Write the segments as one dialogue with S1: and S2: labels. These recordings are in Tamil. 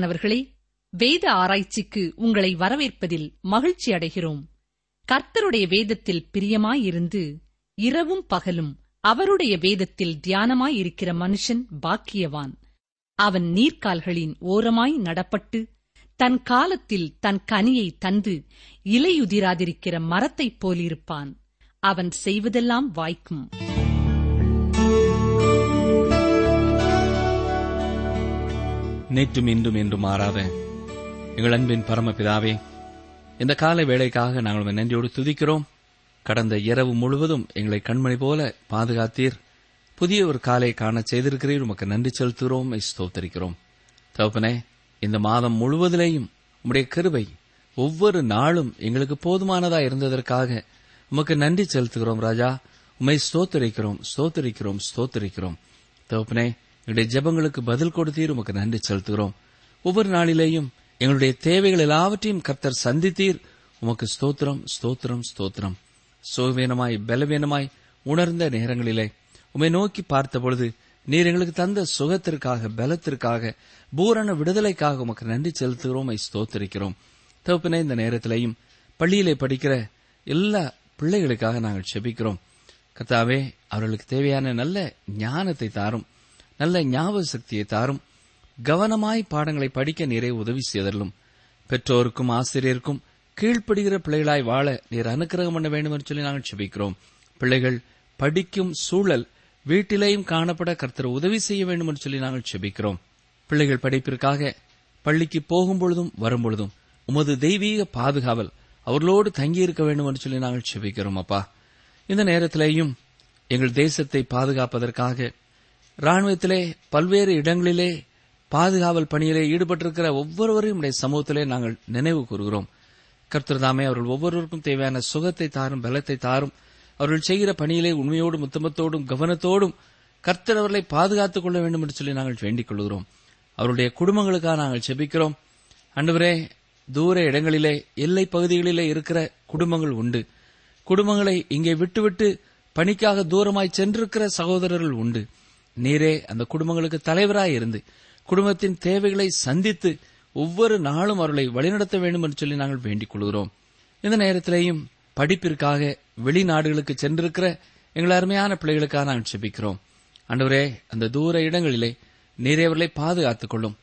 S1: பிரியமானவர்களே வேத ஆராய்ச்சிக்கு உங்களை வரவேற்பதில் மகிழ்ச்சி அடைகிறோம் கர்த்தருடைய வேதத்தில் பிரியமாயிருந்து இரவும் பகலும் அவருடைய வேதத்தில் தியானமாயிருக்கிற மனுஷன் பாக்கியவான் அவன் நீர்க்கால்களின் ஓரமாய் நடப்பட்டு தன் காலத்தில் தன் கனியை தந்து இலையுதிராதிருக்கிற மரத்தைப் போலிருப்பான் அவன் செய்வதெல்லாம் வாய்க்கும்
S2: நேற்றும் இன்றும் என்றும் மாறாத எங்கள் அன்பின் பரமபிதாவே இந்த காலை வேலைக்காக நாங்கள் நன்றியோடு துதிக்கிறோம் கடந்த இரவு முழுவதும் எங்களை கண்மணி போல பாதுகாத்தீர் புதிய ஒரு காலை காண செய்திருக்கிறீர் உமக்கு நன்றி செலுத்துகிறோம் ஸ்தோத்தரிக்கிறோம் தகப்பனே இந்த மாதம் முழுவதிலேயும் உம்முடைய கருவை ஒவ்வொரு நாளும் எங்களுக்கு போதுமானதா இருந்ததற்காக உமக்கு நன்றி செலுத்துகிறோம் ராஜா உமை ஸ்தோத்தரிக்கிறோம் ஸ்தோத்தரிக்கிறோம் ஸ்தோத்தரிக்கிறோம் தகப்பனே எங்களுடைய ஜெபங்களுக்கு பதில் கொடுத்தீர் உமக்கு நன்றி செலுத்துகிறோம் ஒவ்வொரு நாளிலேயும் எங்களுடைய தேவைகள் எல்லாவற்றையும் கர்த்தர் சந்தித்தீர் உமக்கு ஸ்தோத்திரம் ஸ்தோத்திரம் ஸ்தோத்திரம் சோவேனமாய் பலவீனமாய் உணர்ந்த நேரங்களிலே உமை நோக்கி பார்த்தபொழுது நீர் எங்களுக்கு தந்த சுகத்திற்காக பலத்திற்காக பூரண விடுதலைக்காக உமக்கு நன்றி செலுத்துகிறோம் ஸ்தோத்திருக்கிறோம் தகுப்பின இந்த நேரத்திலையும் பள்ளியிலே படிக்கிற எல்லா பிள்ளைகளுக்காக நாங்கள் செபிக்கிறோம் கத்தாவே அவர்களுக்கு தேவையான நல்ல ஞானத்தை தாரும் நல்ல ஞாபக சக்தியை தாரும் கவனமாய் பாடங்களை படிக்க நீரை உதவி செய்தரலும் பெற்றோருக்கும் ஆசிரியருக்கும் கீழ்ப்படுகிற பிள்ளைகளாய் வாழ நீர் அனுக்கிரகம் பண்ண வேண்டும் என்று சொல்லி நாங்கள் செபிக்கிறோம் பிள்ளைகள் படிக்கும் சூழல் வீட்டிலேயும் காணப்பட கர்த்தர் உதவி செய்ய வேண்டும் என்று சொல்லி நாங்கள் செபிக்கிறோம் பிள்ளைகள் படிப்பிற்காக பள்ளிக்கு போகும்பொழுதும் வரும்பொழுதும் உமது தெய்வீக பாதுகாவல் அவர்களோடு தங்கியிருக்க வேண்டும் என்று சொல்லி நாங்கள் செபிக்கிறோம் அப்பா இந்த நேரத்திலேயும் எங்கள் தேசத்தை பாதுகாப்பதற்காக ராணுவத்திலே பல்வேறு இடங்களிலே பாதுகாவல் பணியிலே ஈடுபட்டிருக்கிற ஒவ்வொருவரையும் உடைய சமூகத்திலே நாங்கள் நினைவு கூறுகிறோம் கர்த்தர்தாமே அவர்கள் ஒவ்வொருவருக்கும் தேவையான சுகத்தை தாரும் பலத்தை தாரும் அவர்கள் செய்கிற பணியிலே உண்மையோடும் உத்தமத்தோடும் கவனத்தோடும் கர்த்தர் அவர்களை பாதுகாத்துக் கொள்ள வேண்டும் என்று சொல்லி நாங்கள் வேண்டிக் கொள்கிறோம் அவருடைய குடும்பங்களுக்காக நாங்கள் செபிக்கிறோம் அன்றுவரே தூர இடங்களிலே எல்லை பகுதிகளிலே இருக்கிற குடும்பங்கள் உண்டு குடும்பங்களை இங்கே விட்டுவிட்டு பணிக்காக தூரமாய் சென்றிருக்கிற சகோதரர்கள் உண்டு நீரே அந்த குடும்பங்களுக்கு தலைவராய் இருந்து குடும்பத்தின் தேவைகளை சந்தித்து ஒவ்வொரு நாளும் அவர்களை வழிநடத்த வேண்டும் என்று சொல்லி நாங்கள் வேண்டிக் கொள்கிறோம் இந்த நேரத்திலேயும் படிப்பிற்காக வெளிநாடுகளுக்கு சென்றிருக்கிற எங்கள் அருமையான பிள்ளைகளுக்காக நாங்கள் செபிக்கிறோம் அன்றுவரே அந்த தூர இடங்களிலே நீரே அவர்களை பாதுகாத்துக் கொள்ளும்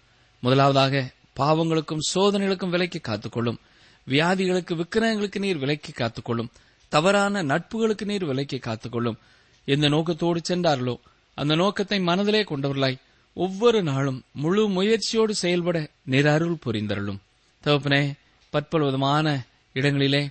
S2: முதலாவதாக பாவங்களுக்கும் சோதனைகளுக்கும் விலைக்கு காத்துக்கொள்ளும் வியாதிகளுக்கு விக்கிரகங்களுக்கு நீர் விலைக்கு காத்துக்கொள்ளும் தவறான நட்புகளுக்கு நீர் விலைக்கு காத்துக்கொள்ளும் எந்த நோக்கத்தோடு சென்றார்களோ அந்த நோக்கத்தை மனதிலே கொண்டவர்களாய் ஒவ்வொரு நாளும் முழு முயற்சியோடு செயல்பட நிற அருள் புரிந்தருளும் தகப்பனே பற்பல் விதமான இடங்களிலே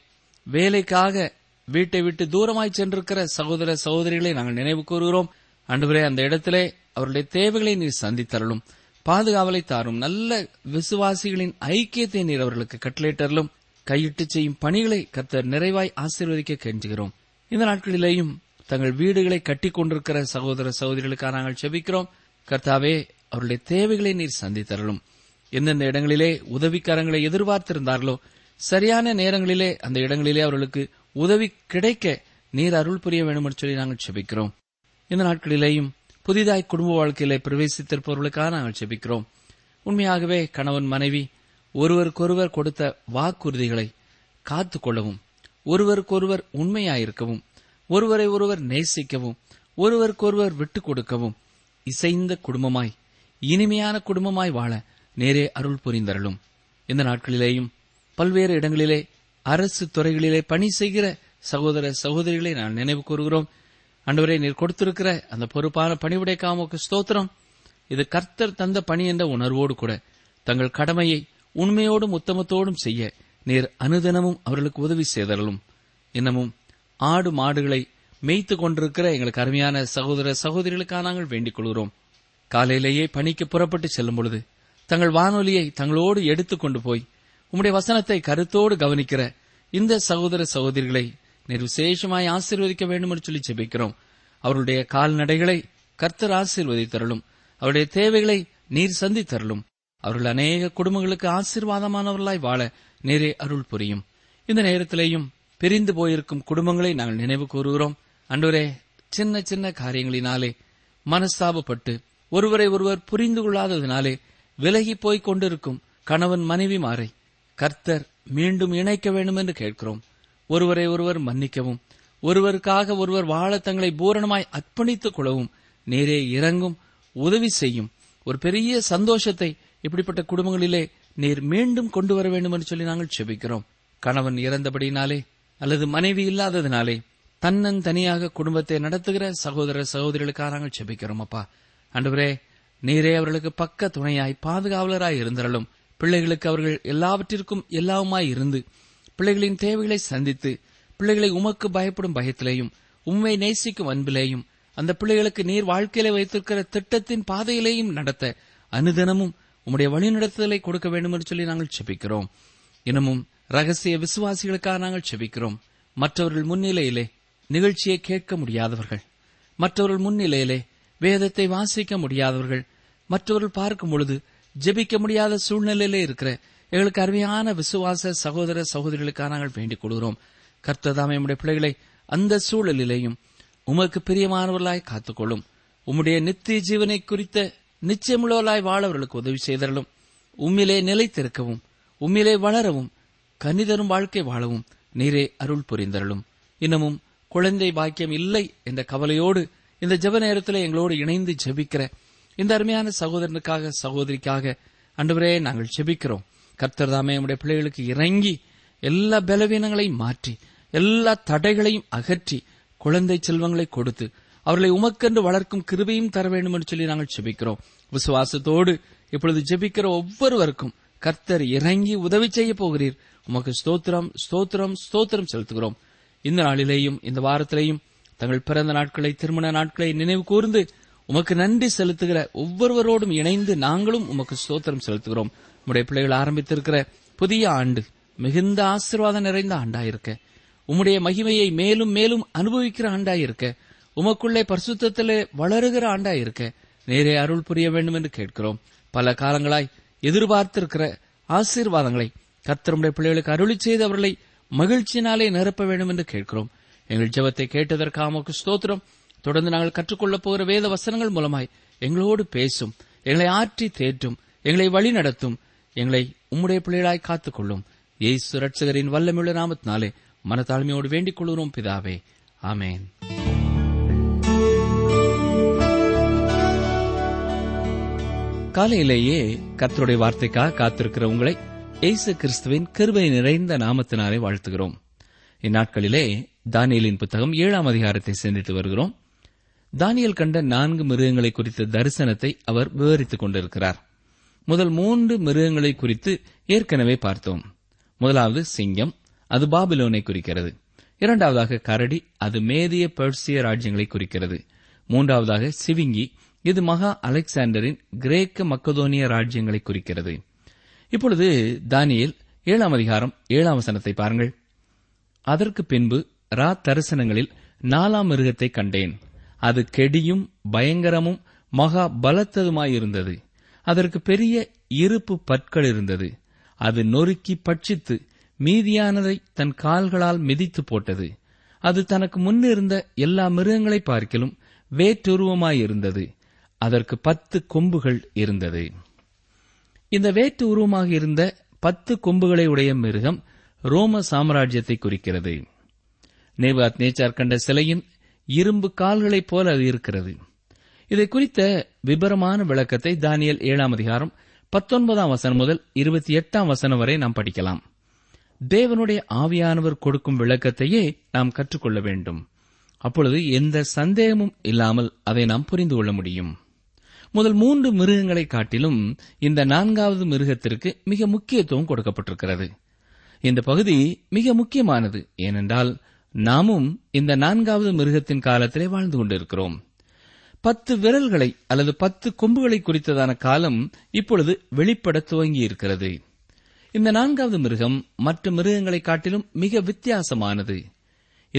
S2: வேலைக்காக வீட்டை விட்டு தூரமாய் சென்றிருக்கிற சகோதர சகோதரிகளை நாங்கள் நினைவு கூறுகிறோம் அன்றுவரே அந்த இடத்திலே அவருடைய தேவைகளை நீர் சந்தித்தரலும் பாதுகாவலை தாரும் நல்ல விசுவாசிகளின் ஐக்கியத்தை நீர் அவர்களுக்கு கட்டளையிட்டரலும் கையிட்டு செய்யும் பணிகளை கத்தர் நிறைவாய் ஆசீர்வதிக்க கெஞ்சுகிறோம் இந்த நாட்களிலேயும் தங்கள் வீடுகளை கட்டி கொண்டிருக்கிற சகோதர சகோதரிகளுக்காக நாங்கள் செபிக்கிறோம் கர்த்தாவே அவருடைய தேவைகளை நீர் சந்தித்தரலும் எந்தெந்த இடங்களிலே உதவிக்காரங்களை எதிர்பார்த்திருந்தார்களோ சரியான நேரங்களிலே அந்த இடங்களிலே அவர்களுக்கு உதவி கிடைக்க நீர் அருள் புரிய வேண்டும் என்று சொல்லி நாங்கள் செபிக்கிறோம் இந்த நாட்களிலேயும் புதிதாய் குடும்ப வாழ்க்கையிலே பிரவேசித்திருப்பவர்களுக்காக நாங்கள் செபிக்கிறோம் உண்மையாகவே கணவன் மனைவி ஒருவருக்கொருவர் கொடுத்த வாக்குறுதிகளை காத்துக்கொள்ளவும் ஒருவருக்கொருவர் உண்மையாயிருக்கவும் ஒருவரை ஒருவர் நேசிக்கவும் ஒருவருக்கொருவர் விட்டு கொடுக்கவும் இசைந்த குடும்பமாய் இனிமையான குடும்பமாய் வாழ நேரே அருள் புரிந்தரலும் இந்த நாட்களிலேயும் பல்வேறு இடங்களிலே அரசு துறைகளிலே பணி செய்கிற சகோதர சகோதரிகளை நான் நினைவு கூறுகிறோம் அன்றுவரை நீர் கொடுத்திருக்கிற அந்த பொறுப்பான பணிவுடை காமோக்கு ஸ்தோத்திரம் இது கர்த்தர் தந்த பணி என்ற உணர்வோடு கூட தங்கள் கடமையை உண்மையோடும் உத்தமத்தோடும் செய்ய நீர் அனுதினமும் அவர்களுக்கு உதவி செய்தரலும் இன்னமும் ஆடு மாடுகளை மேய்த்து கொண்டிருக்கிற எங்களுக்கு அருமையான சகோதர சகோதரிகளுக்காக நாங்கள் வேண்டிக் கொள்கிறோம் காலையிலேயே பணிக்கு புறப்பட்டு செல்லும் பொழுது தங்கள் வானொலியை தங்களோடு எடுத்துக் கொண்டு போய் உம்முடைய வசனத்தை கருத்தோடு கவனிக்கிற இந்த சகோதர சகோதரிகளை நிர்விசேஷமாய் ஆசீர்வதிக்க வேண்டும் என்று சொல்லி ஜெபிக்கிறோம் அவருடைய கால்நடைகளை கர்த்தர் ஆசீர்வதித்தரலும் அவருடைய தேவைகளை நீர் சந்தித்தரலும் அவர்கள் அநேக குடும்பங்களுக்கு ஆசீர்வாதமானவர்களாய் வாழ நேரே அருள் புரியும் இந்த நேரத்திலேயும் பிரிந்து போயிருக்கும் குடும்பங்களை நாங்கள் நினைவு கூறுகிறோம் அன்றுவரே சின்ன சின்ன காரியங்களினாலே மனஸ்தாபப்பட்டு ஒருவரை ஒருவர் புரிந்து கொள்ளாததினாலே விலகி போய் கொண்டிருக்கும் கணவன் மனைவி மாறை கர்த்தர் மீண்டும் இணைக்க வேண்டும் என்று கேட்கிறோம் ஒருவரை ஒருவர் மன்னிக்கவும் ஒருவருக்காக ஒருவர் வாழ தங்களை பூரணமாய் அர்ப்பணித்துக் கொள்ளவும் நேரே இறங்கும் உதவி செய்யும் ஒரு பெரிய சந்தோஷத்தை இப்படிப்பட்ட குடும்பங்களிலே நீர் மீண்டும் கொண்டு வர வேண்டும் என்று சொல்லி நாங்கள் செபிக்கிறோம் கணவன் இறந்தபடினாலே அல்லது மனைவி இல்லாததினாலே தன்னன் தனியாக குடும்பத்தை நடத்துகிற சகோதர சகோதரிகளுக்காக நாங்கள் செபிக்கிறோம் அப்பா அன்றுவரே நீரே அவர்களுக்கு பக்க துணையாய் பாதுகாவலராய் இருந்தாலும் பிள்ளைகளுக்கு அவர்கள் எல்லாவற்றிற்கும் எல்லாவுமாய் இருந்து பிள்ளைகளின் தேவைகளை சந்தித்து பிள்ளைகளை உமக்கு பயப்படும் பயத்திலேயும் உண்மை நேசிக்கும் அன்பிலேயும் அந்த பிள்ளைகளுக்கு நீர் வாழ்க்கையில வைத்திருக்கிற திட்டத்தின் பாதையிலேயும் நடத்த அனுதனமும் உம்முடைய வழிநடத்துதலை கொடுக்க வேண்டும் என்று சொல்லி நாங்கள் செபிக்கிறோம் இன்னமும் ரகசிய விசுவாசிகளுக்காக நாங்கள் செபிக்கிறோம் மற்றவர்கள் முன்னிலையிலே நிகழ்ச்சியை கேட்க முடியாதவர்கள் மற்றவர்கள் முன்னிலையிலே வேதத்தை வாசிக்க முடியாதவர்கள் மற்றவர்கள் பார்க்கும் பொழுது ஜெபிக்க முடியாத சூழ்நிலையிலே இருக்கிற எங்களுக்கு அருமையான விசுவாச சகோதர சகோதரிகளுக்காக நாங்கள் வேண்டிக் கொள்கிறோம் கர்த்ததாம் எம்முடைய பிள்ளைகளை அந்த சூழலிலேயும் உமக்கு பிரியமானவர்களாய் காத்துக்கொள்ளும் உம்முடைய நித்திய ஜீவனை குறித்த நிச்சயமுள்ளவர்களாய் வாழவர்களுக்கு உதவி செய்தரலும் உம்மிலே நிலைத்திருக்கவும் உம்மிலே வளரவும் கனிதரும் வாழ்க்கை வாழவும் நீரே அருள் புரிந்தருளும் இன்னமும் குழந்தை பாக்கியம் இல்லை என்ற கவலையோடு இந்த ஜெப நேரத்தில் எங்களோடு இணைந்து ஜெபிக்கிற இந்த அருமையான சகோதரனுக்காக சகோதரிக்காக அன்றுவரே நாங்கள் ஜெபிக்கிறோம் கர்த்தர் தாமே என்னுடைய பிள்ளைகளுக்கு இறங்கி எல்லா பலவீனங்களையும் மாற்றி எல்லா தடைகளையும் அகற்றி குழந்தை செல்வங்களை கொடுத்து அவர்களை உமக்கென்று வளர்க்கும் கிருபையும் தர வேண்டும் என்று சொல்லி நாங்கள் ஜெபிக்கிறோம் விசுவாசத்தோடு இப்பொழுது ஜெபிக்கிற ஒவ்வொருவருக்கும் கர்த்தர் இறங்கி உதவி செய்ய போகிறீர் உமக்கு ஸ்தோத்திரம் ஸ்தோத்திரம் ஸ்தோத்திரம் செலுத்துகிறோம் இந்த நாளிலேயும் இந்த வாரத்திலேயும் தங்கள் பிறந்த நாட்களை திருமண நாட்களை நினைவு கூர்ந்து உமக்கு நன்றி செலுத்துகிற ஒவ்வொருவரோடும் இணைந்து நாங்களும் உமக்கு ஸ்தோத்திரம் செலுத்துகிறோம் உம்முடைய பிள்ளைகள் ஆரம்பித்திருக்கிற புதிய ஆண்டு மிகுந்த ஆசீர்வாதம் நிறைந்த ஆண்டாயிருக்க உம்முடைய மகிமையை மேலும் மேலும் அனுபவிக்கிற ஆண்டாயிருக்க உமக்குள்ளே பரிசுத்திலே வளருகிற ஆண்டாயிருக்க நேரே அருள் புரிய வேண்டும் என்று கேட்கிறோம் பல காலங்களாய் எதிர்பார்த்திருக்கிற ஆசீர்வாதங்களை கத்தருடைய பிள்ளைகளுக்கு அருளி செய்து அவர்களை மகிழ்ச்சியினாலே நிரப்ப வேண்டும் என்று கேட்கிறோம் எங்கள் ஜெபத்தை கேட்டதற்காக ஸ்தோத்திரம் தொடர்ந்து நாங்கள் கற்றுக்கொள்ளப் போகிற வேத வசனங்கள் மூலமாய் எங்களோடு பேசும் எங்களை ஆற்றி தேற்றும் எங்களை வழி நடத்தும் எங்களை உம்முடைய பிள்ளைகளாய் காத்துக்கொள்ளும் இயேசு ரட்சகரின் வல்லமிழ நாமத்தினாலே மனத்தாழ்மையோடு வேண்டிக் கொள்கிறோம் பிதாவே ஆமேன்
S3: காலையிலேயே கத்தருடைய வார்த்தைக்காக காத்திருக்கிற உங்களை இயேசு கிறிஸ்துவின் கிருபை நிறைந்த நாமத்தினாரை வாழ்த்துகிறோம் இந்நாட்களிலே தானியலின் புத்தகம் ஏழாம் அதிகாரத்தை சென்றிட்டு வருகிறோம் தானியல் கண்ட நான்கு மிருகங்களை குறித்த தரிசனத்தை அவர் விவரித்துக் கொண்டிருக்கிறார் முதல் மூன்று மிருகங்களை குறித்து ஏற்கனவே பார்த்தோம் முதலாவது சிங்கம் அது பாபிலோனை குறிக்கிறது இரண்டாவதாக கரடி அது மேதிய பெர்சிய ராஜ்யங்களை குறிக்கிறது மூன்றாவதாக சிவிங்கி இது மகா அலெக்சாண்டரின் கிரேக்க மக்கதோனிய ராஜ்யங்களை குறிக்கிறது இப்பொழுது தானியல் ஏழாம் அதிகாரம் ஏழாம் வசனத்தை பாருங்கள் அதற்கு பின்பு ரா தரிசனங்களில் நாலாம் மிருகத்தை கண்டேன் அது கெடியும் பயங்கரமும் மகா பலத்ததுமாயிருந்தது அதற்கு பெரிய இருப்பு பற்கள் இருந்தது அது நொறுக்கி பட்சித்து மீதியானதை தன் கால்களால் மிதித்து போட்டது அது தனக்கு முன்னிருந்த எல்லா மிருகங்களை பார்க்கிலும் வேற்றுருவமாயிருந்தது அதற்கு பத்து கொம்புகள் இருந்தது இந்த வேற்று உருவமாக இருந்த பத்து கொம்புகளை உடைய மிருகம் ரோம சாம்ராஜ்யத்தை குறிக்கிறது நேவாத் நேச்சார் கண்ட சிலையின் இரும்பு கால்களைப் போல அது இருக்கிறது இதை குறித்த விபரமான விளக்கத்தை தானியல் ஏழாம் அதிகாரம் பத்தொன்பதாம் வசனம் முதல் இருபத்தி எட்டாம் வசனம் வரை நாம் படிக்கலாம் தேவனுடைய ஆவியானவர் கொடுக்கும் விளக்கத்தையே நாம் கற்றுக்கொள்ள வேண்டும் அப்பொழுது எந்த சந்தேகமும் இல்லாமல் அதை நாம் புரிந்து கொள்ள முடியும் முதல் மூன்று மிருகங்களை காட்டிலும் இந்த நான்காவது மிருகத்திற்கு மிக முக்கியத்துவம் கொடுக்கப்பட்டிருக்கிறது இந்த பகுதி மிக முக்கியமானது ஏனென்றால் நாமும் இந்த நான்காவது மிருகத்தின் காலத்திலே வாழ்ந்து கொண்டிருக்கிறோம் பத்து விரல்களை அல்லது பத்து கொம்புகளை குறித்ததான காலம் இப்பொழுது வெளிப்பட துவங்கி இருக்கிறது இந்த நான்காவது மிருகம் மற்ற மிருகங்களை காட்டிலும் மிக வித்தியாசமானது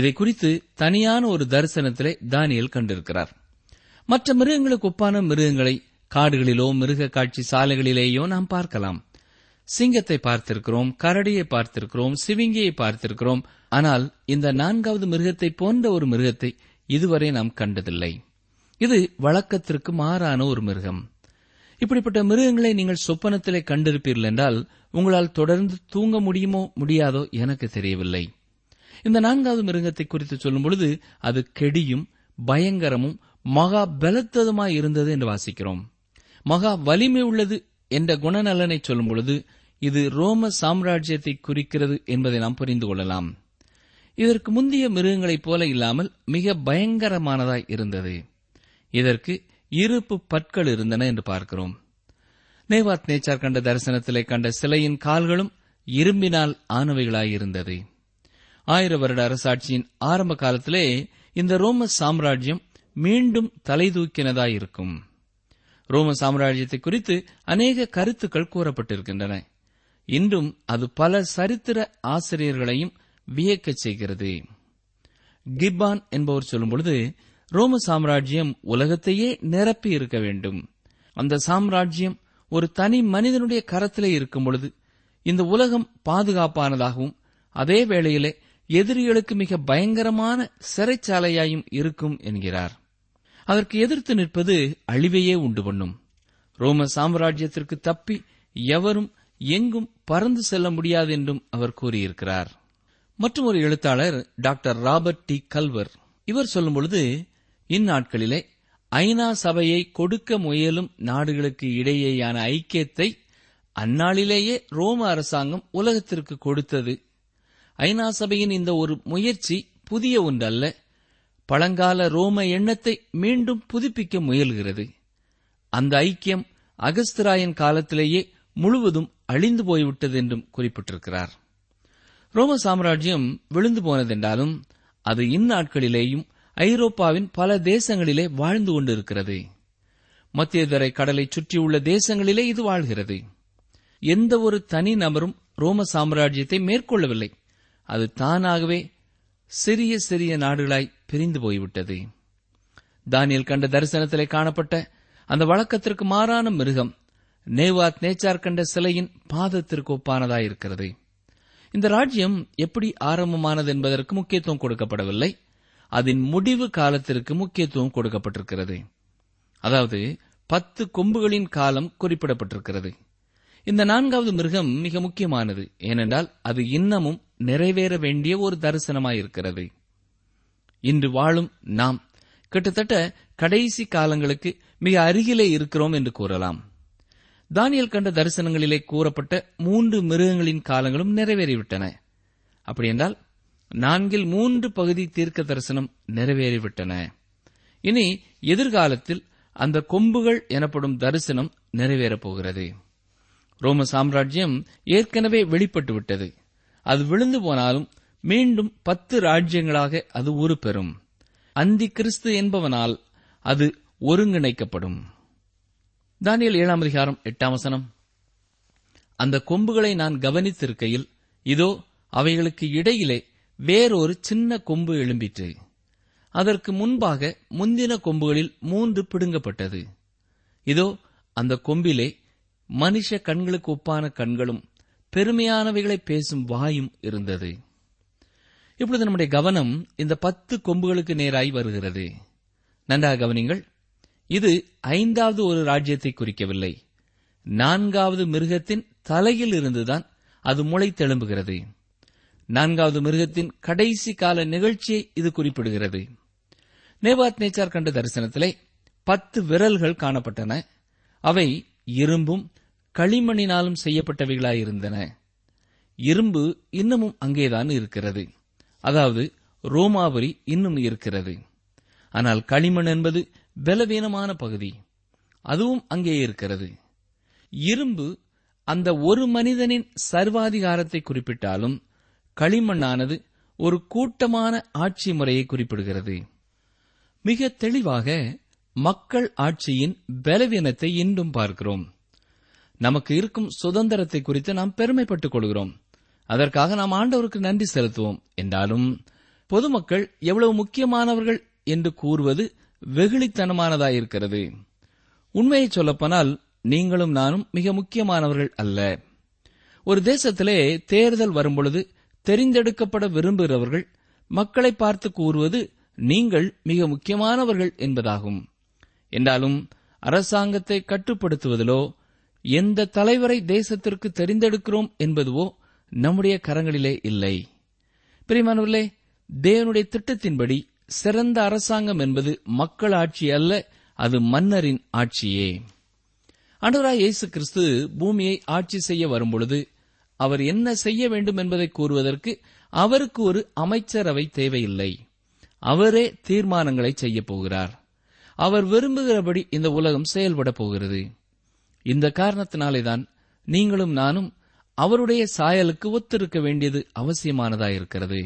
S3: இதை குறித்து தனியான ஒரு தரிசனத்திலே தானியல் கண்டிருக்கிறார் மற்ற மிருகங்களுக்கு ஒப்பான மிருகங்களை காடுகளிலோ மிருக காட்சி சாலைகளிலேயோ நாம் பார்க்கலாம் சிங்கத்தை பார்த்திருக்கிறோம் கரடியை பார்த்திருக்கிறோம் சிவிங்கியை பார்த்திருக்கிறோம் ஆனால் இந்த நான்காவது மிருகத்தை போன்ற ஒரு மிருகத்தை இதுவரை நாம் கண்டதில்லை இது வழக்கத்திற்கு மாறான ஒரு மிருகம் இப்படிப்பட்ட மிருகங்களை நீங்கள் சொப்பனத்திலே கண்டிருப்பீர்கள் என்றால் உங்களால் தொடர்ந்து தூங்க முடியுமோ முடியாதோ எனக்கு தெரியவில்லை இந்த நான்காவது மிருகத்தை குறித்து சொல்லும்பொழுது அது கெடியும் பயங்கரமும் மகா பலத்ததுமாய் இருந்தது என்று வாசிக்கிறோம் மகா வலிமை உள்ளது என்ற குணநலனை சொல்லும் பொழுது இது ரோம சாம்ராஜ்யத்தை குறிக்கிறது என்பதை நாம் புரிந்து கொள்ளலாம் இதற்கு முந்தைய மிருகங்களைப் போல இல்லாமல் மிக பயங்கரமானதாய் இருந்தது இதற்கு இருப்பு பற்கள் இருந்தன என்று பார்க்கிறோம் நேவாத் நேச்சார் கண்ட தரிசனத்திலே கண்ட சிலையின் கால்களும் இரும்பினால் ஆனவைகளாயிருந்தது ஆயிர வருட அரசாட்சியின் ஆரம்ப காலத்திலே இந்த ரோம சாம்ராஜ்யம் மீண்டும் தலை தூக்கினதாயிருக்கும் ரோம சாம்ராஜ்யத்தை குறித்து அநேக கருத்துக்கள் கூறப்பட்டிருக்கின்றன இன்றும் அது பல சரித்திர ஆசிரியர்களையும் வியக்கச் செய்கிறது கிப்பான் என்பவர் சொல்லும்பொழுது ரோம சாம்ராஜ்யம் உலகத்தையே நிரப்பி இருக்க வேண்டும் அந்த சாம்ராஜ்யம் ஒரு தனி மனிதனுடைய கரத்திலே இருக்கும் பொழுது இந்த உலகம் பாதுகாப்பானதாகவும் அதே வேளையிலே எதிரிகளுக்கு மிக பயங்கரமான சிறைச்சாலையாயும் இருக்கும் என்கிறார் அதற்கு எதிர்த்து நிற்பது அழிவையே உண்டு பண்ணும் ரோம சாம்ராஜ்யத்திற்கு தப்பி எவரும் எங்கும் பறந்து செல்ல முடியாது என்றும் அவர் கூறியிருக்கிறார் மற்றும் ஒரு எழுத்தாளர் டாக்டர் ராபர்ட் டி கல்வர் இவர் சொல்லும்பொழுது இந்நாட்களிலே ஐநா சபையை கொடுக்க முயலும் நாடுகளுக்கு இடையேயான ஐக்கியத்தை அந்நாளிலேயே ரோம அரசாங்கம் உலகத்திற்கு கொடுத்தது ஐநா சபையின் இந்த ஒரு முயற்சி புதிய ஒன்றல்ல பழங்கால ரோம எண்ணத்தை மீண்டும் புதுப்பிக்க முயல்கிறது அந்த ஐக்கியம் அகஸ்திராயன் காலத்திலேயே முழுவதும் அழிந்து போய்விட்டது என்றும் குறிப்பிட்டிருக்கிறார் ரோம சாம்ராஜ்யம் விழுந்து போனதென்றாலும் அது இந்நாட்களிலேயும் ஐரோப்பாவின் பல தேசங்களிலே வாழ்ந்து கொண்டிருக்கிறது மத்தியதரை கடலை சுற்றியுள்ள தேசங்களிலே இது வாழ்கிறது எந்த ஒரு தனி நபரும் ரோம சாம்ராஜ்யத்தை மேற்கொள்ளவில்லை அது தானாகவே சிறிய சிறிய நாடுகளாய் பிரிந்து போய்விட்டது தானியல் கண்ட தரிசனத்திலே காணப்பட்ட அந்த வழக்கத்திற்கு மாறான மிருகம் நேவாத் நேச்சார் கண்ட சிலையின் பாதத்திற்கு ஒப்பானதாயிருக்கிறது இந்த ராஜ்யம் எப்படி ஆரம்பமானது என்பதற்கு முக்கியத்துவம் கொடுக்கப்படவில்லை அதன் முடிவு காலத்திற்கு முக்கியத்துவம் கொடுக்கப்பட்டிருக்கிறது அதாவது பத்து கொம்புகளின் காலம் குறிப்பிடப்பட்டிருக்கிறது இந்த நான்காவது மிருகம் மிக முக்கியமானது ஏனென்றால் அது இன்னமும் நிறைவேற வேண்டிய ஒரு தரிசனமாயிருக்கிறது இன்று வாழும் நாம் கிட்டத்தட்ட கடைசி காலங்களுக்கு மிக அருகிலே இருக்கிறோம் என்று கூறலாம் தானியல் கண்ட தரிசனங்களிலே கூறப்பட்ட மூன்று மிருகங்களின் காலங்களும் நிறைவேறிவிட்டன அப்படியென்றால் நான்கில் மூன்று பகுதி தீர்க்க தரிசனம் நிறைவேறிவிட்டன இனி எதிர்காலத்தில் அந்த கொம்புகள் எனப்படும் தரிசனம் நிறைவேறப் போகிறது ரோம சாம்ராஜ்யம் ஏற்கனவே வெளிப்பட்டுவிட்டது அது விழுந்து போனாலும் மீண்டும் பத்து ராஜ்யங்களாக அது உருப்பெறும் அந்தி கிறிஸ்து என்பவனால் அது ஒருங்கிணைக்கப்படும் தானியல் ஏழாம் அதிகாரம் எட்டாம் வசனம் அந்த கொம்புகளை நான் கவனித்திருக்கையில் இதோ அவைகளுக்கு இடையிலே வேறொரு சின்ன கொம்பு எழும்பிற்று அதற்கு முன்பாக முந்தின கொம்புகளில் மூன்று பிடுங்கப்பட்டது இதோ அந்த கொம்பிலே மனுஷ கண்களுக்கு ஒப்பான கண்களும் பெருமையானவைகளை பேசும் வாயும் இருந்தது இப்பொழுது நம்முடைய கவனம் இந்த பத்து கொம்புகளுக்கு நேராய் வருகிறது நன்றாக கவனிங்கள் இது ஐந்தாவது ஒரு ராஜ்யத்தை குறிக்கவில்லை நான்காவது மிருகத்தின் தலையில் இருந்துதான் அது முளை தெழும்புகிறது நான்காவது மிருகத்தின் கடைசி கால நிகழ்ச்சியை இது குறிப்பிடுகிறது நேபாத் நேச்சார் கண்ட தரிசனத்திலே பத்து விரல்கள் காணப்பட்டன அவை இரும்பும் களிமண்ணினாலும் செய்யப்பட்டவைகளாயிருந்தன இரும்பு இன்னமும் அங்கேதான் இருக்கிறது அதாவது ரோமாபுரி இன்னும் இருக்கிறது ஆனால் களிமண் என்பது பலவீனமான பகுதி அதுவும் அங்கே இருக்கிறது இரும்பு அந்த ஒரு மனிதனின் சர்வாதிகாரத்தை குறிப்பிட்டாலும் களிமண்ணானது ஒரு கூட்டமான ஆட்சி முறையை குறிப்பிடுகிறது மிக தெளிவாக மக்கள் ஆட்சியின் பலவீனத்தை இன்றும் பார்க்கிறோம் நமக்கு இருக்கும் சுதந்திரத்தை குறித்து நாம் பெருமைப்பட்டுக் கொள்கிறோம் அதற்காக நாம் ஆண்டவருக்கு நன்றி செலுத்துவோம் என்றாலும் பொதுமக்கள் எவ்வளவு முக்கியமானவர்கள் என்று கூறுவது வெகுளித்தனமானதாயிருக்கிறது உண்மையை சொல்லப்போனால் நீங்களும் நானும் மிக முக்கியமானவர்கள் அல்ல ஒரு தேசத்திலே தேர்தல் வரும்பொழுது தெரிந்தெடுக்கப்பட விரும்புகிறவர்கள் மக்களை பார்த்து கூறுவது நீங்கள் மிக முக்கியமானவர்கள் என்பதாகும் என்றாலும் அரசாங்கத்தை கட்டுப்படுத்துவதிலோ எந்த தலைவரை தேசத்திற்கு தெரிந்தெடுக்கிறோம் என்பதுவோ நம்முடைய கரங்களிலே இல்லை பிரிமானவர்களே தேவனுடைய திட்டத்தின்படி சிறந்த அரசாங்கம் என்பது மக்கள் ஆட்சி அல்ல அது மன்னரின் ஆட்சியே அனுராய் இயேசு கிறிஸ்து பூமியை ஆட்சி செய்ய வரும்பொழுது அவர் என்ன செய்ய வேண்டும் என்பதை கூறுவதற்கு அவருக்கு ஒரு அமைச்சரவை தேவையில்லை அவரே தீர்மானங்களை செய்யப் போகிறார் அவர் விரும்புகிறபடி இந்த உலகம் செயல்பட போகிறது இந்த காரணத்தினாலேதான் நீங்களும் நானும் அவருடைய சாயலுக்கு ஒத்திருக்க வேண்டியது அவசியமானதாயிருக்கிறது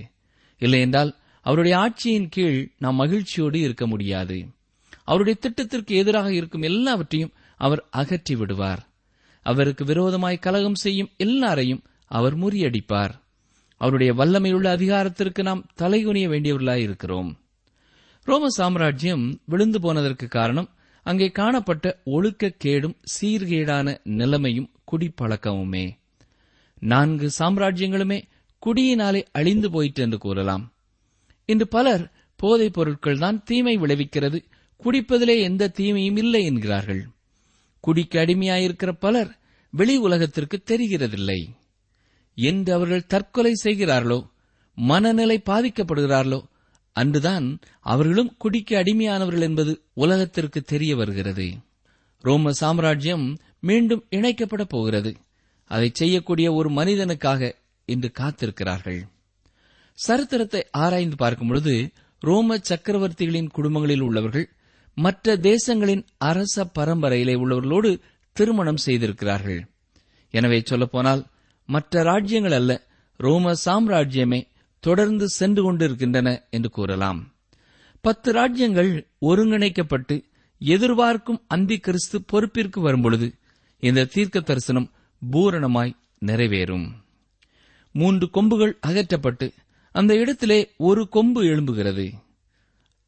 S3: இல்லையென்றால் அவருடைய ஆட்சியின் கீழ் நாம் மகிழ்ச்சியோடு இருக்க முடியாது அவருடைய திட்டத்திற்கு எதிராக இருக்கும் எல்லாவற்றையும் அவர் அகற்றி விடுவார் அவருக்கு விரோதமாய் கலகம் செய்யும் எல்லாரையும் அவர் முறியடிப்பார் அவருடைய வல்லமையுள்ள அதிகாரத்திற்கு நாம் தலைகுனிய வேண்டியவர்களாயிருக்கிறோம் இருக்கிறோம் ரோம சாம்ராஜ்யம் விழுந்து போனதற்கு காரணம் அங்கே காணப்பட்ட ஒழுக்கக்கேடும் சீர்கேடான நிலைமையும் குடிப்பழக்கமுமே நான்கு சாம்ராஜ்யங்களுமே குடியினாலே அழிந்து போயிற்று என்று கூறலாம் இன்று பலர் போதைப் பொருட்கள் தான் தீமை விளைவிக்கிறது குடிப்பதிலே எந்த தீமையும் இல்லை என்கிறார்கள் குடிக்கு அடிமையாயிருக்கிற பலர் வெளி உலகத்திற்கு தெரிகிறதில்லை என்று அவர்கள் தற்கொலை செய்கிறார்களோ மனநிலை பாதிக்கப்படுகிறார்களோ அன்றுதான் அவர்களும் குடிக்கு அடிமையானவர்கள் என்பது உலகத்திற்கு தெரிய வருகிறது ரோம சாம்ராஜ்யம் மீண்டும் இணைக்கப்பட போகிறது அதை செய்யக்கூடிய ஒரு மனிதனுக்காக இன்று காத்திருக்கிறார்கள் சரித்திரத்தை ஆராய்ந்து பார்க்கும்பொழுது ரோம சக்கரவர்த்திகளின் குடும்பங்களில் உள்ளவர்கள் மற்ற தேசங்களின் அரச பரம்பரையிலே உள்ளவர்களோடு திருமணம் செய்திருக்கிறார்கள் எனவே சொல்லப்போனால் மற்ற ராஜ்யங்கள் அல்ல ரோம சாம்ராஜ்யமே தொடர்ந்து சென்று கொண்டிருக்கின்றன என்று கூறலாம் பத்து ராஜ்யங்கள் ஒருங்கிணைக்கப்பட்டு எதிர்பார்க்கும் அந்தி கிறிஸ்து பொறுப்பிற்கு வரும்பொழுது இந்த தீர்க்க தரிசனம் பூரணமாய் நிறைவேறும் மூன்று கொம்புகள் அகற்றப்பட்டு அந்த இடத்திலே ஒரு கொம்பு எழும்புகிறது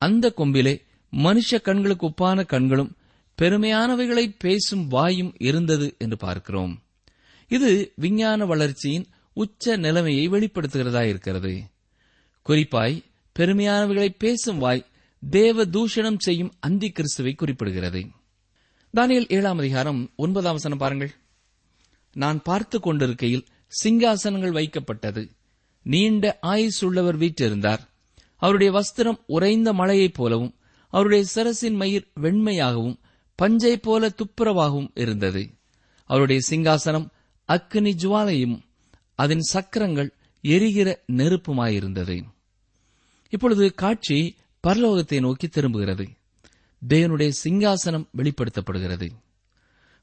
S3: அந்த கொம்பிலே மனுஷ கண்களுக்கு ஒப்பான கண்களும் பெருமையானவைகளை பேசும் வாயும் இருந்தது என்று பார்க்கிறோம் இது விஞ்ஞான வளர்ச்சியின் உச்ச நிலைமையை வெளிப்படுத்துகிறதா இருக்கிறது குறிப்பாய் பெருமையானவர்களை பேசும் வாய் தேவ தூஷணம் செய்யும் அந்தி கிறிஸ்துவை குறிப்பிடுகிறது தானியல் ஏழாம் அதிகாரம் ஒன்பதாம் வசனம் பாருங்கள் நான் பார்த்து கொண்டிருக்கையில் சிங்காசனங்கள் வைக்கப்பட்டது நீண்ட ஆயுஸ் உள்ளவர் வீற்றிருந்தார் அவருடைய வஸ்திரம் உறைந்த மழையைப் போலவும் அவருடைய சிரசின் மயிர் வெண்மையாகவும் பஞ்சை போல துப்புரவாகவும் இருந்தது அவருடைய சிங்காசனம் அக்னி ஜுவாலையும் அதன் சக்கரங்கள் எரிகிற நெருப்புமாயிருந்தது இப்பொழுது காட்சி பரலோகத்தை நோக்கி திரும்புகிறது தேவனுடைய சிங்காசனம் வெளிப்படுத்தப்படுகிறது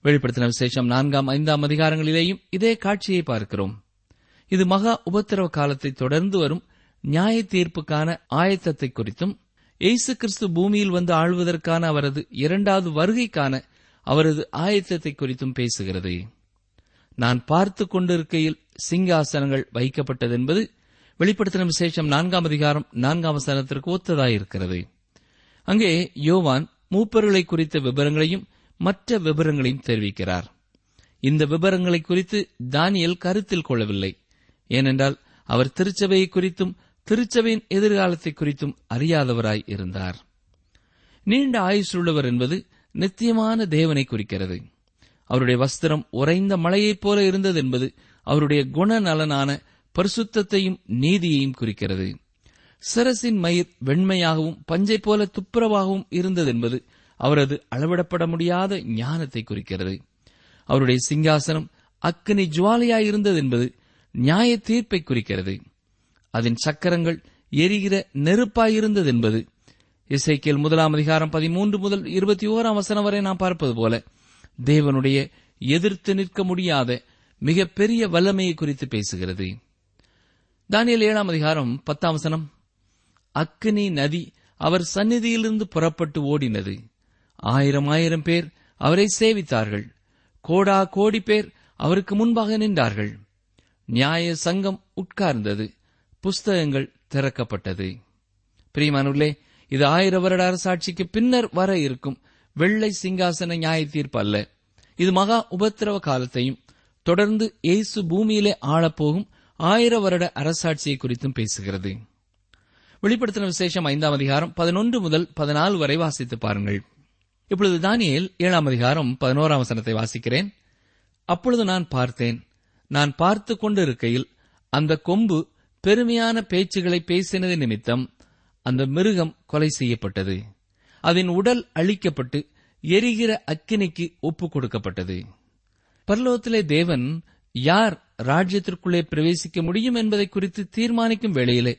S3: வெளிப்படுத்தின விசேஷம் நான்காம் ஐந்தாம் அதிகாரங்களிலேயும் இதே காட்சியை பார்க்கிறோம் இது மகா உபத்திரவ காலத்தை தொடர்ந்து வரும் நியாய தீர்ப்புக்கான ஆயத்தத்தை குறித்தும் எய்சு கிறிஸ்து பூமியில் வந்து ஆழ்வதற்கான அவரது இரண்டாவது வருகைக்கான அவரது ஆயத்தத்தை குறித்தும் பேசுகிறது நான் பார்த்து கொண்டிருக்கையில் சிங்காசனங்கள் என்பது வெளிப்படுத்தின விசேஷம் நான்காம் அதிகாரம் நான்காம் சனத்திற்கு ஒத்ததாயிருக்கிறது அங்கே யோவான் மூப்பர்களை குறித்த விவரங்களையும் மற்ற விவரங்களையும் தெரிவிக்கிறார் இந்த விவரங்களை குறித்து தானியல் கருத்தில் கொள்ளவில்லை ஏனென்றால் அவர் திருச்சபையை குறித்தும் திருச்சபையின் எதிர்காலத்தை குறித்தும் அறியாதவராய் இருந்தார் நீண்ட ஆயுசுள்ளவர் என்பது நித்தியமான தேவனை குறிக்கிறது அவருடைய வஸ்திரம் உறைந்த மலையைப் போல இருந்தது என்பது அவருடைய குணநலனான பரிசுத்தையும் நீதியையும் குறிக்கிறது சிரசின் மயிர் வெண்மையாகவும் பஞ்சை போல துப்புரவாகவும் இருந்ததென்பது அவரது அளவிடப்பட முடியாத ஞானத்தை குறிக்கிறது அவருடைய சிங்காசனம் அக்கினி இருந்தது என்பது நியாய தீர்ப்பை குறிக்கிறது அதன் சக்கரங்கள் எரிகிற இருந்தது என்பது இசைக்கியல் முதலாம் அதிகாரம் பதிமூன்று முதல் இருபத்தி ஓராம் வசனம் வரை நாம் பார்ப்பது போல தேவனுடைய எதிர்த்து நிற்க முடியாத மிகப்பெரிய வல்லமையை குறித்து பேசுகிறது தானியல் ஏழாம் அதிகாரம் பத்தாம் வசனம் அக்கினி நதி அவர் சந்நிதியிலிருந்து புறப்பட்டு ஓடினது ஆயிரம் ஆயிரம் பேர் அவரை சேவித்தார்கள் கோடா கோடி பேர் அவருக்கு முன்பாக நின்றார்கள் நியாய சங்கம் உட்கார்ந்தது புஸ்தகங்கள் திறக்கப்பட்டது பிரியமானுள்ளே இது ஆயிர வருட அரசாட்சிக்கு பின்னர் வர இருக்கும் வெள்ளை சிங்காசன நியாய தீர்ப்பு அல்ல இது மகா உபத்திரவ காலத்தையும் தொடர்ந்து இயேசு பூமியிலே ஆளப்போகும் ஆயிர வருட அரசாட்சியை குறித்தும் பேசுகிறது வெளிப்படுத்தின விசேஷம் ஐந்தாம் அதிகாரம் பதினொன்று முதல் பதினாலு வரை வாசித்து பாருங்கள் இப்பொழுது தானியல் ஏழாம் அதிகாரம் பதினோராம் வசனத்தை வாசிக்கிறேன் அப்பொழுது நான் பார்த்தேன் நான் பார்த்து கொண்டிருக்கையில் அந்த கொம்பு பெருமையான பேச்சுகளை பேசினது நிமித்தம் அந்த மிருகம் கொலை செய்யப்பட்டது அதன் உடல் அழிக்கப்பட்டு எரிகிற அக்கினிக்கு ஒப்புக் கொடுக்கப்பட்டது பரலோகத்திலே தேவன் யார் ராஜ்யத்திற்குள்ளே பிரவேசிக்க முடியும் என்பதை குறித்து தீர்மானிக்கும் வேளையிலே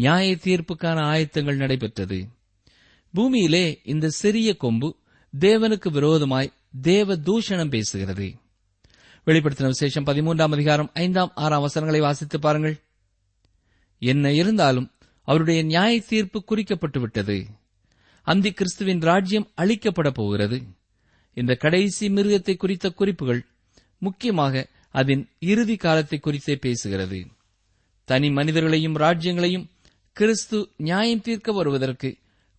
S3: நியாய தீர்ப்புக்கான ஆயத்தங்கள் நடைபெற்றது பூமியிலே இந்த சிறிய கொம்பு தேவனுக்கு விரோதமாய் தேவ தூஷணம் பேசுகிறது வெளிப்படுத்தின விசேஷம் பதிமூன்றாம் அதிகாரம் ஐந்தாம் ஆறாம் வசனங்களை வாசித்து பாருங்கள் என்ன இருந்தாலும் அவருடைய நியாய தீர்ப்பு குறிக்கப்பட்டுவிட்டது அந்தி கிறிஸ்துவின் ராஜ்யம் அளிக்கப்பட போகிறது இந்த கடைசி மிருகத்தை குறித்த குறிப்புகள் முக்கியமாக அதன் இறுதி காலத்தை குறித்தே பேசுகிறது தனி மனிதர்களையும் ராஜ்யங்களையும் கிறிஸ்து நியாயம் தீர்க்க வருவதற்கு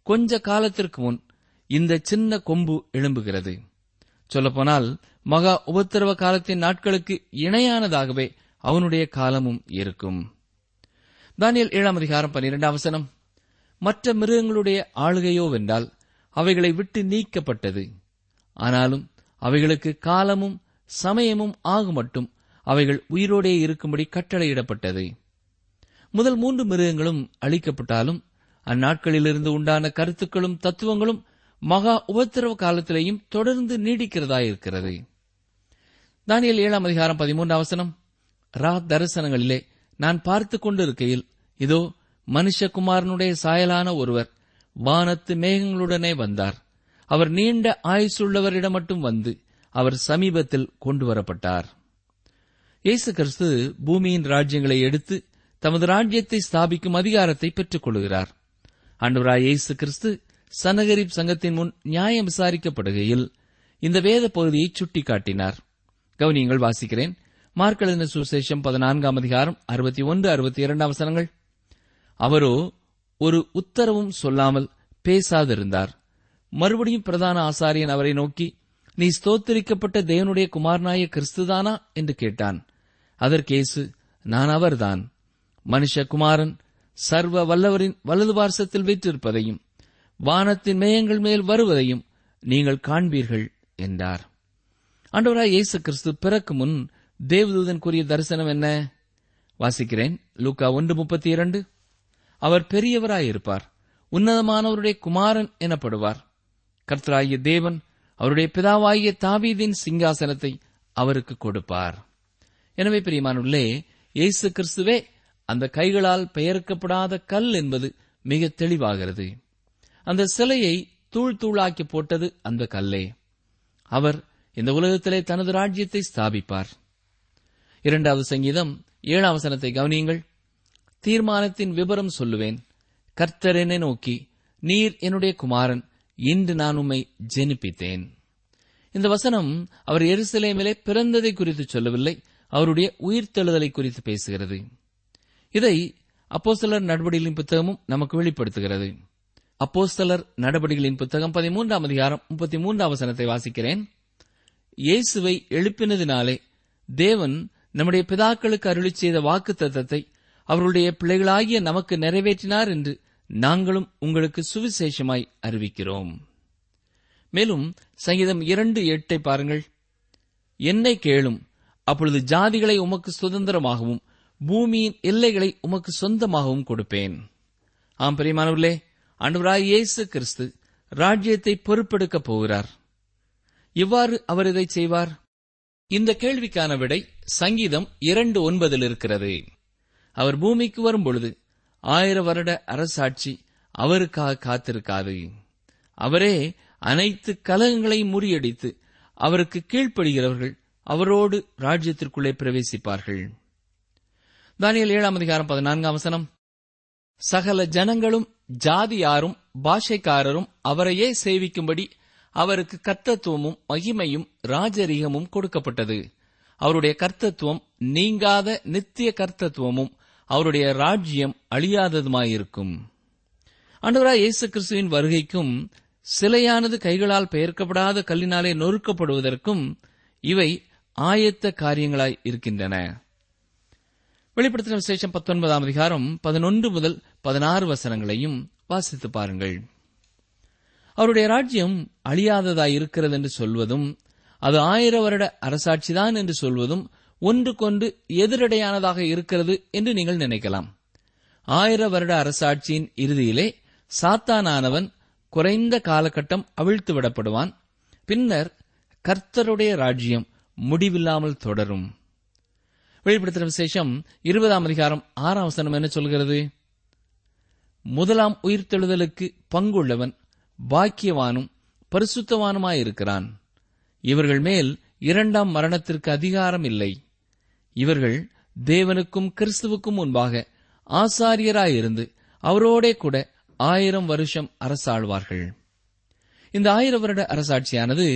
S3: கொஞ்ச காலத்திற்கு முன் இந்த சின்ன கொம்பு எழும்புகிறது சொல்லப்போனால் மகா உபத்திரவ காலத்தின் நாட்களுக்கு இணையானதாகவே அவனுடைய காலமும் இருக்கும் தானியல் ஏழாம் அதிகாரம் பன்னிரெண்டாம் வசனம் மற்ற மிருகங்களுடைய ஆளுகையோ வென்றால் அவைகளை விட்டு நீக்கப்பட்டது ஆனாலும் அவைகளுக்கு காலமும் சமயமும் ஆகு மட்டும் அவைகள் உயிரோடே இருக்கும்படி கட்டளையிடப்பட்டது முதல் மூன்று மிருகங்களும் அழிக்கப்பட்டாலும் அந்நாட்களிலிருந்து உண்டான கருத்துக்களும் தத்துவங்களும் மகா உபத்திரவ காலத்திலேயும் தொடர்ந்து நீடிக்கிறதாயிருக்கிறது தானியல் ஏழாம் அதிகாரம் பதிமூன்று அவசனம் ரா தரிசனங்களிலே நான் பார்த்து கொண்டிருக்கையில் இதோ மனுஷகுமாரனுடைய சாயலான ஒருவர் வானத்து மேகங்களுடனே வந்தார் அவர் நீண்ட ஆயுசுள்ளவரிடம் மட்டும் வந்து அவர் சமீபத்தில் கொண்டு வரப்பட்டார் இயேசு கிறிஸ்து பூமியின் ராஜ்யங்களை எடுத்து தமது ராஜ்யத்தை ஸ்தாபிக்கும் அதிகாரத்தை பெற்றுக் கொள்கிறார் அன்றுவராய் இயேசு கிறிஸ்து சனகரிப் சங்கத்தின் முன் நியாயம் விசாரிக்கப்படுகையில் இந்த வேத பகுதியை சுட்டிக்காட்டினார் கவனியங்கள் வாசிக்கிறேன் மார்க்கழின சுசேஷம் பதினான்காம் அதிகாரம் அறுபத்தி ஒன்று அறுபத்தி இரண்டாம் வசனங்கள் அவரோ ஒரு உத்தரவும் சொல்லாமல் பேசாதிருந்தார் மறுபடியும் பிரதான ஆசாரியன் அவரை நோக்கி நீ ஸ்தோத்தரிக்கப்பட்ட தேவனுடைய குமாரனாய கிறிஸ்துதானா என்று கேட்டான் அதற்கேசு நான் அவர்தான் மனுஷகுமாரன் சர்வ வல்லவரின் வலது பார்சத்தில் வைத்திருப்பதையும் வானத்தின் மேயங்கள் மேல் வருவதையும் நீங்கள் காண்பீர்கள் என்றார் ஆண்டவராய் இயேசு கிறிஸ்து பிறக்கு முன் தேவதூதன் கூறிய தரிசனம் என்ன வாசிக்கிறேன் லூக்கா ஒன்று முப்பத்தி இரண்டு அவர் பெரியவராயிருப்பார் உன்னதமானவருடைய குமாரன் எனப்படுவார் கர்த்தராகிய தேவன் அவருடைய பிதாவாகிய தாவீதின் சிங்காசனத்தை அவருக்கு கொடுப்பார் எனவே பிரியமானுள்ளே இயேசு கிறிஸ்துவே அந்த கைகளால் பெயர்க்கப்படாத கல் என்பது மிக தெளிவாகிறது அந்த சிலையை தூள் தூளாக்கி போட்டது அந்த கல்லே அவர் இந்த உலகத்திலே தனது ராஜ்யத்தை ஸ்தாபிப்பார் இரண்டாவது சங்கீதம் ஏழாம் கவனியுங்கள் தீர்மானத்தின் விபரம் சொல்லுவேன் கர்த்தர் என்னை நோக்கி நீர் என்னுடைய குமாரன் இன்று நான் உம்மை ஜெனிப்பித்தேன் இந்த வசனம் அவர் எருசலேமிலே பிறந்ததை குறித்து சொல்லவில்லை அவருடைய உயிர்த்தெழுதலை குறித்து பேசுகிறது இதை அப்போஸ்தலர் நடவடிகளின் புத்தகமும் நமக்கு வெளிப்படுத்துகிறது அப்போஸ்தலர் நடவடிகளின் புத்தகம் பதிமூன்றாம் அதிகாரம் முப்பத்தி மூன்றாம் வசனத்தை வாசிக்கிறேன் இயேசுவை எழுப்பினதினாலே தேவன் நம்முடைய பிதாக்களுக்கு அருளி செய்த வாக்கு தத்தத்தை அவருடைய பிள்ளைகளாகிய நமக்கு நிறைவேற்றினார் என்று நாங்களும் உங்களுக்கு சுவிசேஷமாய் அறிவிக்கிறோம் மேலும் சங்கீதம் இரண்டு எட்டை பாருங்கள் என்னை கேளும் அப்பொழுது ஜாதிகளை உமக்கு சுதந்திரமாகவும் பூமியின் எல்லைகளை உமக்கு சொந்தமாகவும் கொடுப்பேன் ஆம் பிரியமானவர்களே அன்பராய் இயேசு கிறிஸ்து ராஜ்யத்தை பொறுப்பெடுக்கப் போகிறார் இவ்வாறு அவர் இதை செய்வார் இந்த கேள்விக்கான விடை சங்கீதம் இரண்டு ஒன்பதில் இருக்கிறது அவர் பூமிக்கு வரும்பொழுது ஆயிர வருட அரசாட்சி அவருக்காக காத்திருக்காது அவரே அனைத்து கலகங்களையும் முறியடித்து அவருக்கு கீழ்ப்படுகிறவர்கள் அவரோடு ராஜ்யத்திற்குள்ளே பிரவேசிப்பார்கள் தானியல் ஏழாம் அதிகாரம் பதினான்காம் வசனம் சகல ஜனங்களும் ஜாதியாரும் பாஷைக்காரரும் அவரையே சேவிக்கும்படி அவருக்கு கர்த்தத்துவமும் மகிமையும் ராஜரீகமும் கொடுக்கப்பட்டது அவருடைய கர்த்தத்துவம் நீங்காத நித்திய கர்த்தத்துவமும் அவருடைய ராஜ்யம் அழியாததுமாயிருக்கும் அன்றவராய் இயேசு கிறிஸ்துவின் வருகைக்கும் சிலையானது கைகளால் பெயர்க்கப்படாத கல்லினாலே நொறுக்கப்படுவதற்கும் இவை ஆயத்த காரியங்களாய் இருக்கின்றன வெளிப்படுத்தின விசேஷம் பத்தொன்பதாம் அதிகாரம் பதினொன்று முதல் பதினாறு வசனங்களையும் வாசித்து பாருங்கள் அவருடைய ராஜ்யம் அழியாததாயிருக்கிறது என்று சொல்வதும் அது ஆயிர வருட அரசாட்சிதான் என்று சொல்வதும் ஒன்றுக்கொன்று எதிரடையானதாக இருக்கிறது என்று நீங்கள் நினைக்கலாம் ஆயிர வருட அரசாட்சியின் இறுதியிலே சாத்தானானவன் குறைந்த காலகட்டம் அவிழ்த்து விடப்படுவான் பின்னர் கர்த்தருடைய ராஜ்யம் முடிவில்லாமல் தொடரும் வெளிப்படுத்தின விசேஷம் இருபதாம் அதிகாரம் ஆறாம் வசனம் என்ன சொல்கிறது முதலாம் உயிர்த்தெழுதலுக்கு பங்குள்ளவன் பாக்கியவானும் பரிசுத்தவானுமாயிருக்கிறான் இவர்கள் மேல் இரண்டாம் மரணத்திற்கு அதிகாரம் இல்லை இவர்கள் தேவனுக்கும் கிறிஸ்துவுக்கும் முன்பாக ஆசாரியராயிருந்து அவரோடே கூட ஆயிரம் வருஷம் அரசாழ்வார்கள் இந்த ஆயிரம் வருட அரசாட்சியானது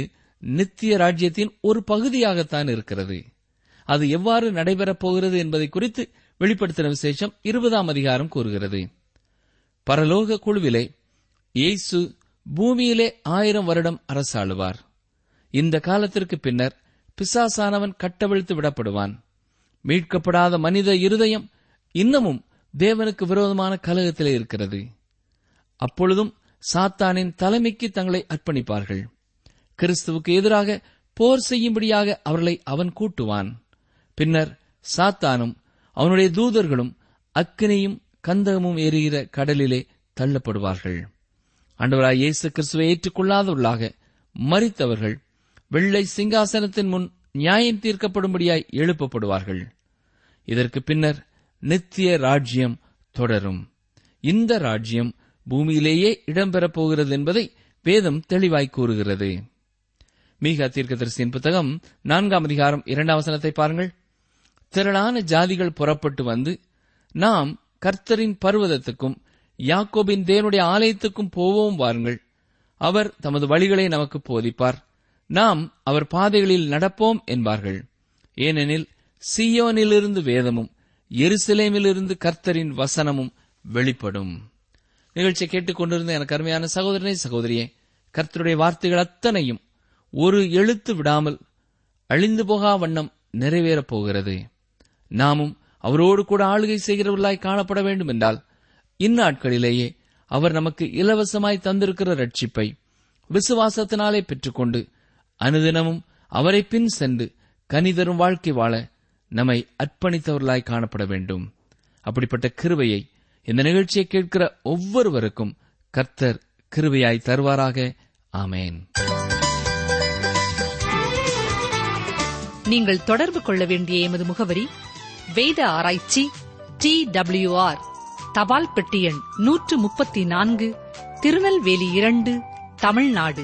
S3: நித்திய ராஜ்யத்தின் ஒரு பகுதியாகத்தான் இருக்கிறது அது எவ்வாறு நடைபெறப் போகிறது என்பதை குறித்து வெளிப்படுத்தின விசேஷம் இருபதாம் அதிகாரம் கூறுகிறது பரலோக குழுவிலே இயேசு பூமியிலே ஆயிரம் வருடம் அரசாளுவார் இந்த காலத்திற்கு பின்னர் பிசாசானவன் கட்டவிழ்த்து விடப்படுவான் மீட்கப்படாத மனித இருதயம் இன்னமும் தேவனுக்கு விரோதமான கலகத்திலே இருக்கிறது அப்பொழுதும் சாத்தானின் தலைமைக்கு தங்களை அர்ப்பணிப்பார்கள் கிறிஸ்துவுக்கு எதிராக போர் செய்யும்படியாக அவர்களை அவன் கூட்டுவான் பின்னர் சாத்தானும் அவனுடைய தூதர்களும் அக்கினையும் கந்தகமும் எரிகிற கடலிலே தள்ளப்படுவார்கள் ஆண்டவராய் இயேசு கிறிஸ்துவை ஏற்றுக்கொள்ளாதவர்களாக மறித்தவர்கள் வெள்ளை சிங்காசனத்தின் முன் நியாயம் தீர்க்கப்படும்படியாய் எழுப்பப்படுவார்கள் இதற்கு பின்னர் நித்திய ராஜ்யம் தொடரும் இந்த ராஜ்யம் பூமியிலேயே இடம்பெறப் போகிறது என்பதை வேதம் தெளிவாய் கூறுகிறது மீகா தீர்க்கதரிசியின் புத்தகம் நான்காம் அதிகாரம் இரண்டாம் பாருங்கள் திரளான ஜாதிகள் புறப்பட்டு வந்து நாம் கர்த்தரின் பர்வதத்துக்கும் யாக்கோபின் தேவனுடைய ஆலயத்துக்கும் போவோம் வாருங்கள் அவர் தமது வழிகளை நமக்கு போதிப்பார் நாம் அவர் பாதைகளில் நடப்போம் என்பார்கள் ஏனெனில் சியோனிலிருந்து வேதமும் எருசலேமிலிருந்து கர்த்தரின் வசனமும் வெளிப்படும் நிகழ்ச்சியை கேட்டுக்கொண்டிருந்த எனக்கு அருமையான சகோதரனே சகோதரியே கர்த்தருடைய வார்த்தைகள் அத்தனையும் ஒரு எழுத்து விடாமல் அழிந்து போகா வண்ணம் நிறைவேறப் போகிறது நாமும் அவரோடு கூட ஆளுகை செய்கிறவர்களாய் காணப்பட வேண்டும் என்றால் இந்நாட்களிலேயே அவர் நமக்கு இலவசமாய் தந்திருக்கிற ரட்சிப்பை விசுவாசத்தினாலே பெற்றுக்கொண்டு அனுதினமும் அவரை பின் சென்று கனிதரும் வாழ்க்கை வாழ நம்மை அர்ப்பணித்தவர்களாய் காணப்பட வேண்டும் அப்படிப்பட்ட கிருவையை இந்த நிகழ்ச்சியை கேட்கிற ஒவ்வொருவருக்கும் கர்த்தர் கிருவையாய் தருவாராக ஆமேன் நீங்கள் தொடர்பு கொள்ள வேண்டிய எமது முகவரி வேத ஆராய்ச்சி டி டபிள்யூ ஆர் தபால் பெட்டி எண் நூற்று முப்பத்தி நான்கு திருநெல்வேலி இரண்டு தமிழ்நாடு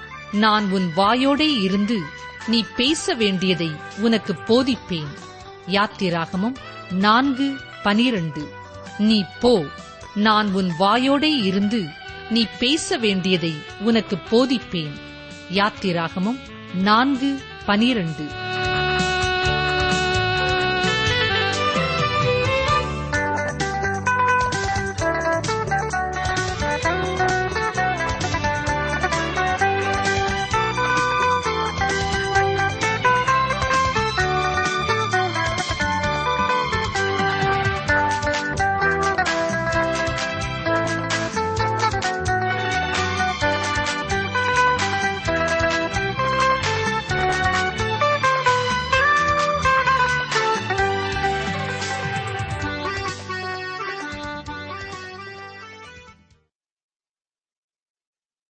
S3: நான் உன் வாயோடே இருந்து நீ பேச வேண்டியதை உனக்கு போதிப்பேன் யாத்திராகமும் நான்கு பனிரண்டு நீ போ நான் உன் வாயோடே இருந்து நீ பேச வேண்டியதை உனக்கு போதிப்பேன் யாத்திராகமும் நான்கு பனிரண்டு